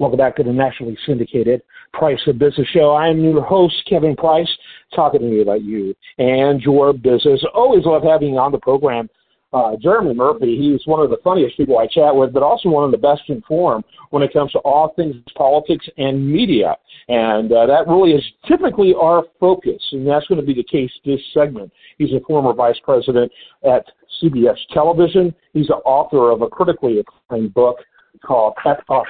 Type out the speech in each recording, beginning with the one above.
Welcome back to the nationally syndicated Price of Business Show. I am your host, Kevin Price, talking to you about you and your business. Always love having you on the program. Uh, Jeremy Murphy, he's one of the funniest people I chat with, but also one of the best informed when it comes to all things politics and media. And uh, that really is typically our focus, and that's going to be the case this segment. He's a former vice president at CBS Television. He's the author of a critically acclaimed book called F Off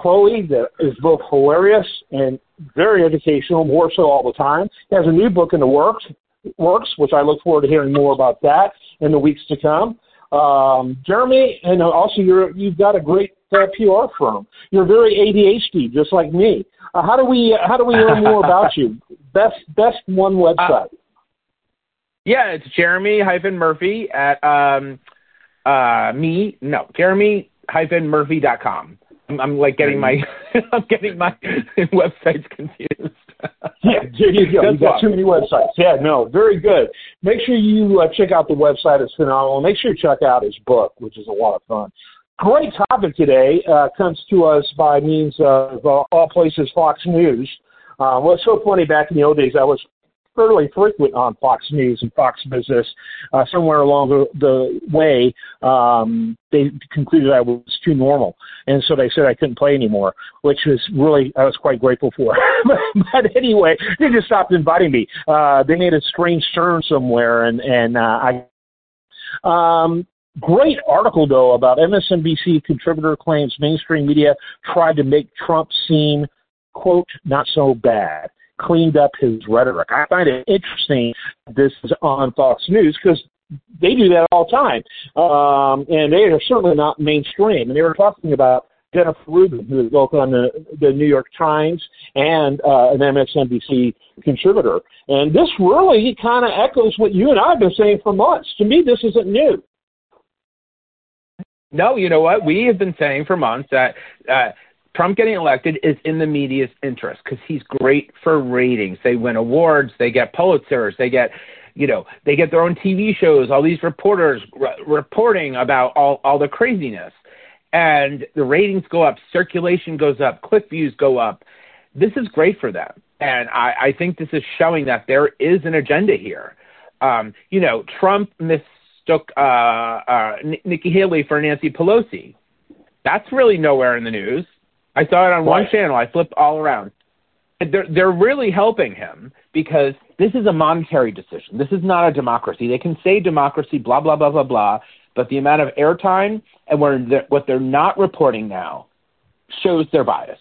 Chloe that is both hilarious and very educational, more so all the time. He has a new book in the works, works, which I look forward to hearing more about that in the weeks to come. Um, Jeremy, and also you're, you've got a great uh, PR firm. You're very ADHD, just like me. Uh, how do we how do we learn more about you? Best best one website. Uh, yeah, it's Jeremy hyphen Murphy at um uh me no Jeremy hyphen Murphy.com. I'm, I'm like getting my I'm getting my websites confused. yeah, there you go. you got too many websites. Yeah, no, very good. Make sure you uh, check out the website. It's phenomenal. Make sure you check out his book, which is a lot of fun. Great topic today uh, comes to us by means of uh, all places Fox News. Uh, well, it's so funny. Back in the old days, I was fairly frequent on Fox News and Fox Business. Uh, somewhere along the, the way, um, they concluded I was too normal, and so they said I couldn't play anymore, which was really I was quite grateful for. but anyway, they just stopped inviting me. Uh, they made a strange turn somewhere, and and uh, I. Um, great article though about MSNBC contributor claims mainstream media tried to make Trump seem quote not so bad cleaned up his rhetoric. I find it interesting this is on Fox News because they do that all the time. Um, and they are certainly not mainstream. And they were talking about Jennifer Rubin, who is both on the, the New York Times and uh, an MSNBC contributor. And this really kind of echoes what you and I have been saying for months. To me, this isn't new. No, you know what? We have been saying for months that uh, Trump getting elected is in the media's interest because he's great for ratings. They win awards, they get Pulitzers, they get, you know, they get their own TV shows. All these reporters r- reporting about all all the craziness, and the ratings go up, circulation goes up, click views go up. This is great for them, and I, I think this is showing that there is an agenda here. Um, you know, Trump mistook uh, uh, Nikki Haley for Nancy Pelosi. That's really nowhere in the news. I saw it on one channel. I flipped all around. They're they're really helping him because this is a monetary decision. This is not a democracy. They can say democracy, blah blah blah blah blah, but the amount of airtime and they're, what they're not reporting now shows their bias.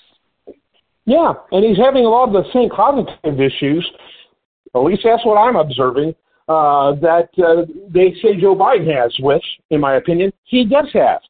Yeah, and he's having a lot of the same cognitive issues. At least that's what I'm observing. Uh, that uh, they say Joe Biden has, which, in my opinion, he does have.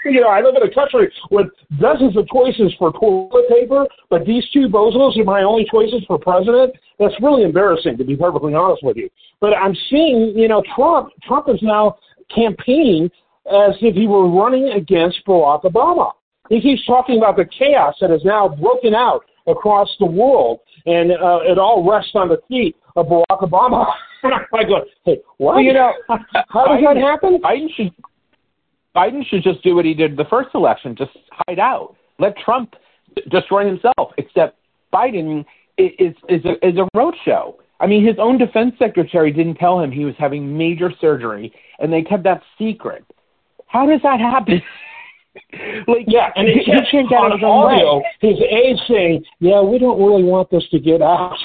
you know, I live in a country with dozens of choices for toilet paper, but these two bozos are my only choices for president. That's really embarrassing, to be perfectly honest with you. But I'm seeing, you know, Trump. Trump is now campaigning as if he were running against Barack Obama. He keeps talking about the chaos that has now broken out across the world, and uh, it all rests on the feet of Barack Obama. I go, hey, what? Well, you know, how does that happen? Should Biden should just do what he did the first election, just hide out. Let Trump destroy himself. Except Biden is is a, is a roadshow. I mean, his own defense secretary didn't tell him he was having major surgery, and they kept that secret. How does that happen? like, yeah, and he, he can't get on audio. His aides saying, "Yeah, we don't really want this to get out."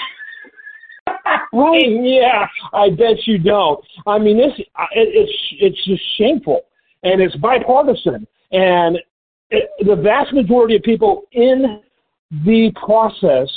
right? Yeah, I bet you don't. I mean, this it, it's it's just shameful and it's bipartisan. And it, the vast majority of people in the process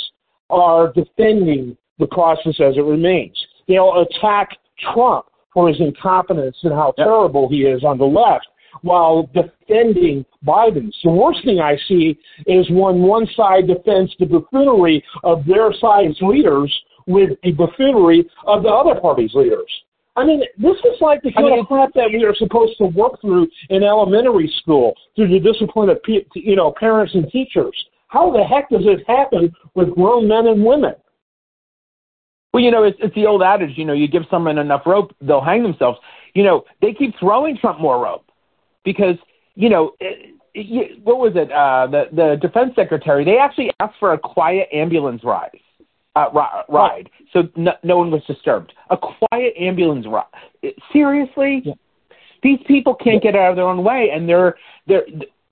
are defending the process as it remains. They'll attack Trump for his incompetence and how terrible he is on the left while defending Biden. The worst thing I see is when one side defends the buffoonery of their side's leaders with the buffoonery of the other party's leaders. I mean, this is like the kind I mean, of crap that we are supposed to work through in elementary school through the discipline of you know parents and teachers. How the heck does it happen with grown men and women? Well, you know, it's, it's the old adage. You know, you give someone enough rope, they'll hang themselves. You know, they keep throwing Trump more rope because you know what was it? Uh, the the defense secretary. They actually asked for a quiet ambulance ride. Uh, ride, so no, no one was disturbed. A quiet ambulance ride. Seriously, yeah. these people can't yeah. get out of their own way, and they're they're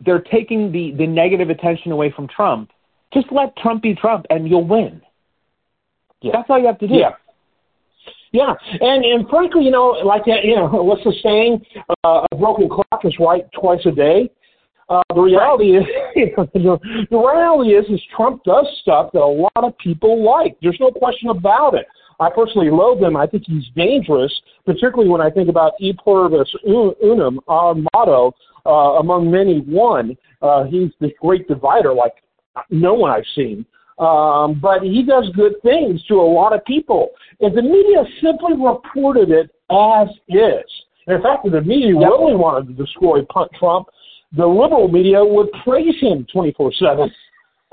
they're taking the the negative attention away from Trump. Just let Trump be Trump, and you'll win. Yeah. That's all you have to do. Yeah. Yeah, and and frankly, you know, like that, you know, what's the saying? Uh, a broken clock is right twice a day. Uh, the reality is, you know, the, reality is, is Trump does stuff that a lot of people like. There's no question about it. I personally loathe him. I think he's dangerous, particularly when I think about e pluribus unum, our motto, uh, among many one. Uh, he's the great divider, like no one I've seen. Um, but he does good things to a lot of people. And the media simply reported it as is. in fact, the media really wanted to destroy Punt Trump, the liberal media would praise him 24 7.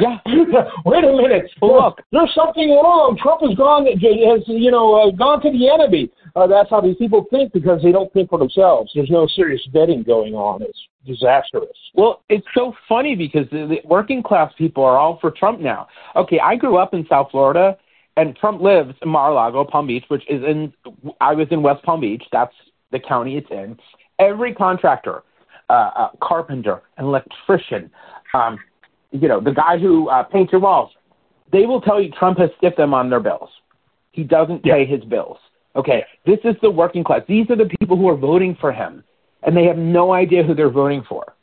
yeah. Wait a minute. Look, there's something wrong. Trump has gone, has you know, uh, gone to the enemy. Uh, that's how these people think because they don't think for themselves. There's no serious vetting going on. It's disastrous. Well, it's so funny because the, the working class people are all for Trump now. Okay, I grew up in South Florida, and Trump lives in Mar-a-Lago, Palm Beach, which is in. I was in West Palm Beach. That's the county it's in. Every contractor, uh, carpenter, an electrician, um, you know, the guy who uh, paints your walls, they will tell you Trump has stiffed them on their bills. He doesn't pay his bills. Okay, this is the working class. These are the people who are voting for him, and they have no idea who they're voting for.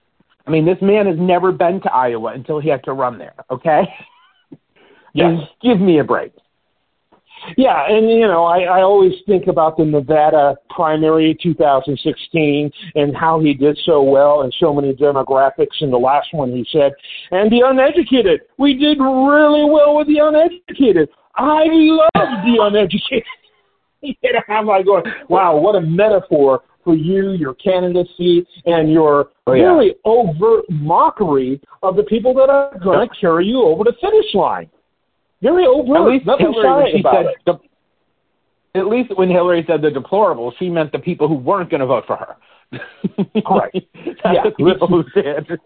I mean, this man has never been to Iowa until he had to run there. Okay, yes, give me a break. Yeah, and you know, I, I always think about the Nevada primary 2016 and how he did so well in so many demographics. And the last one he said, and the uneducated. We did really well with the uneducated. I love the uneducated. you know, I'm like going, wow, what a metaphor for you, your candidacy, and your oh, yeah. really overt mockery of the people that are going to carry you over the finish line. At least Hillary, she said, the, at least when Hillary said the deplorable, she meant the people who weren't going to vote for her. Correct. yeah. people who did.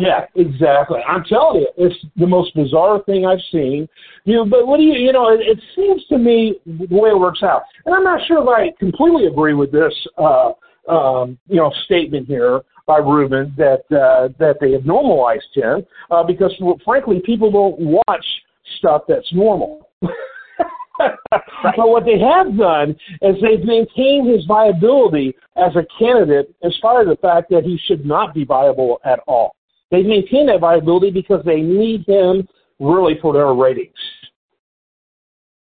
yeah, exactly. I'm telling you, it's the most bizarre thing I've seen. You know, but what do you, you know, it, it seems to me the way it works out, and I'm not sure if I completely agree with this, uh, um, you know, statement here by Rubin that uh, that they have normalized him uh, because, well, frankly, people don't watch stuff that's normal. right. But what they have done is they've maintained his viability as a candidate in spite of the fact that he should not be viable at all. They maintain that viability because they need him really for their ratings.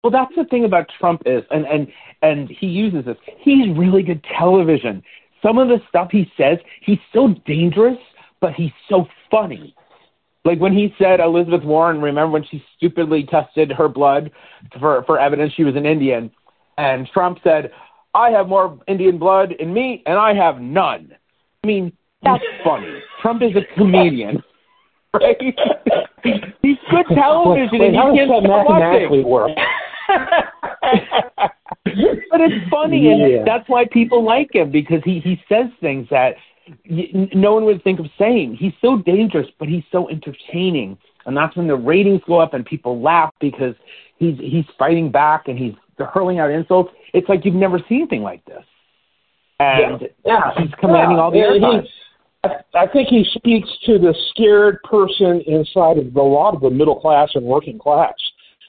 Well, that's the thing about Trump is, and and and he uses this. He's really good television. Some of the stuff he says, he's so dangerous, but he's so funny. Like when he said Elizabeth Warren, remember when she stupidly tested her blood for, for evidence she was an Indian? And Trump said, I have more Indian blood in me and I have none. I mean, that's funny. Trump is a comedian. Right? He's good television Wait, and how does that mathematically work? but it's funny yeah. and that's why people like him because he he says things that no one would think of saying. He's so dangerous, but he's so entertaining, and that's when the ratings go up and people laugh because he's he's fighting back and he's hurling out insults. It's like you've never seen anything like this, and yeah, yeah. he's commanding yeah. all the airtime. I think he speaks to the scared person inside of a lot of the middle class and working class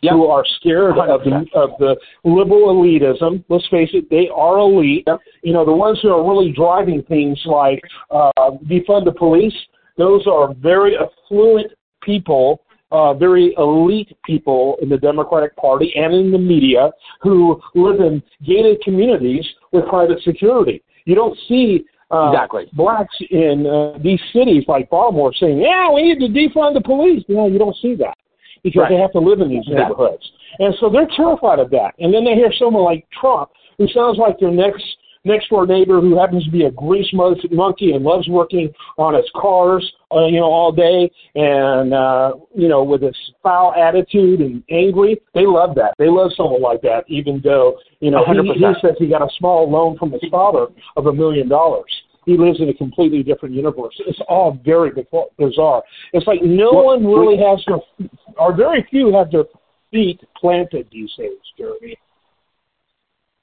yep. who are scared 100%. of the of the liberal elitism. Let's face it, they are elite. Yep. You know, the ones who are really driving things like uh, defund the police. Those are very affluent people uh, very elite people in the Democratic Party and in the media who live in gated communities with private security. You don't see uh, exactly. blacks in uh, these cities like Baltimore saying, "Yeah, we need to defund the police." You know, you don't see that because right. they have to live in these neighborhoods. And so they're terrified of that. And then they hear someone like Trump, who sounds like their next next door neighbor who happens to be a grease monkey and loves working on his cars, uh, you know, all day, and uh, you know, with this foul attitude and angry. They love that. They love someone like that, even though you know he, he says he got a small loan from his father of a million dollars. He lives in a completely different universe. It's all very bizarre. It's like no well, one really has their, or very few have their feet planted these days, Jeremy.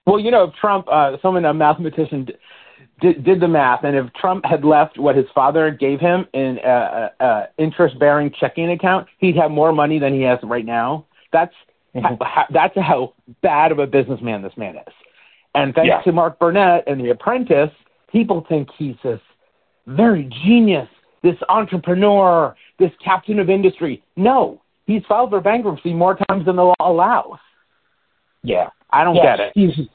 Well, you know, if Trump, uh, someone, a mathematician, did, did the math, and if Trump had left what his father gave him in a, a, a interest-bearing checking account, he'd have more money than he has right now. That's mm-hmm. how, that's how bad of a businessman this man is. And thanks yeah. to Mark Burnett and The Apprentice, people think he's this very genius, this entrepreneur, this captain of industry. No, he's filed for bankruptcy more times than the law allows. Yeah. I don't yes, get it. He's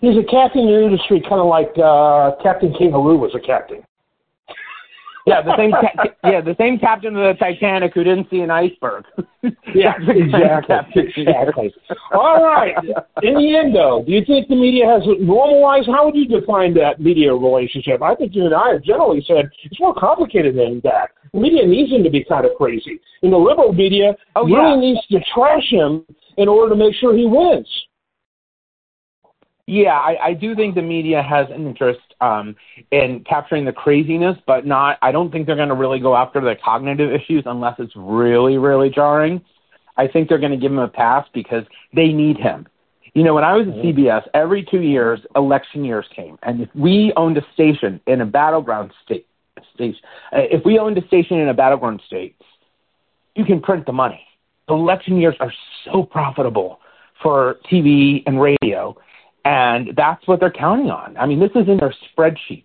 he's a captain in the industry, kind of like uh, Captain Kangaroo was a captain. Yeah, the same. Ca- yeah, the same captain of the Titanic who didn't see an iceberg. yeah, exactly. Exactly. All right. In the end, though, do you think the media has normalized? How would you define that media relationship? I think you and I have generally said it's more complicated than that. The media needs him to be kind of crazy, and the liberal media oh, really needs to trash him in order to make sure he wins. Yeah, I, I do think the media has an interest um, in capturing the craziness, but not. I don't think they're going to really go after the cognitive issues unless it's really, really jarring. I think they're going to give him a pass because they need him. You know, when I was at mm-hmm. CBS, every two years, election years came, and if we owned a station in a battleground state, state uh, if we owned a station in a battleground state, you can print the money. Election years are so profitable for TV and radio and that's what they're counting on. I mean, this is in their spreadsheets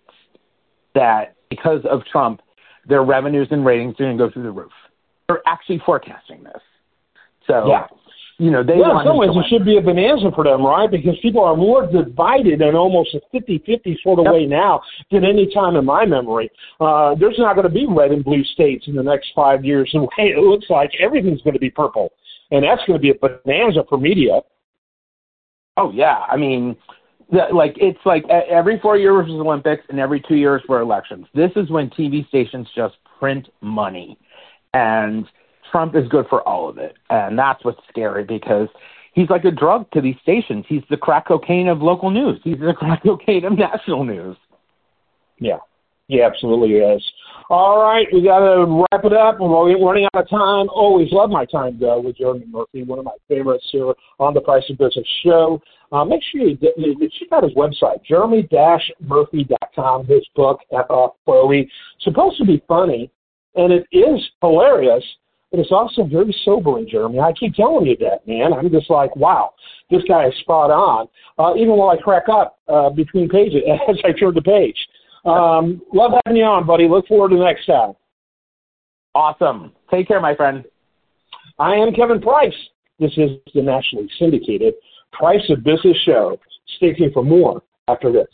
that because of Trump, their revenues and ratings are going to go through the roof. They're actually forecasting this. So, yeah. you know, they yeah, in some ways it should be a bonanza for them, right? Because people are more divided in almost a 50-50 sort of yep. way now than any time in my memory. Uh, there's not going to be red and blue states in the next five years. And hey, it looks like everything's going to be purple. And that's going to be a bonanza for media. Oh yeah, I mean, the, like it's like every four years is Olympics and every two years were elections. This is when TV stations just print money, and Trump is good for all of it, and that's what's scary because he's like a drug to these stations. He's the crack cocaine of local news. He's the crack cocaine of national news. Yeah, he absolutely is. All right, we got to wrap it up. We're running out of time. Always love my time though with Jeremy Murphy, one of my favorites here on the Price of Business show. Uh, make sure you, you check out his website, jeremy-murphy.com. His book, F Off Chloe, supposed to be funny, and it is hilarious, but it's also very sobering, Jeremy. I keep telling you that, man. I'm just like, wow, this guy is spot on. Uh, even while I crack up uh, between pages as I turn the page. Um, love having you on, buddy. Look forward to the next time. Awesome. Take care, my friend. I am Kevin Price. This is the nationally syndicated Price of Business show. Stay tuned for more after this.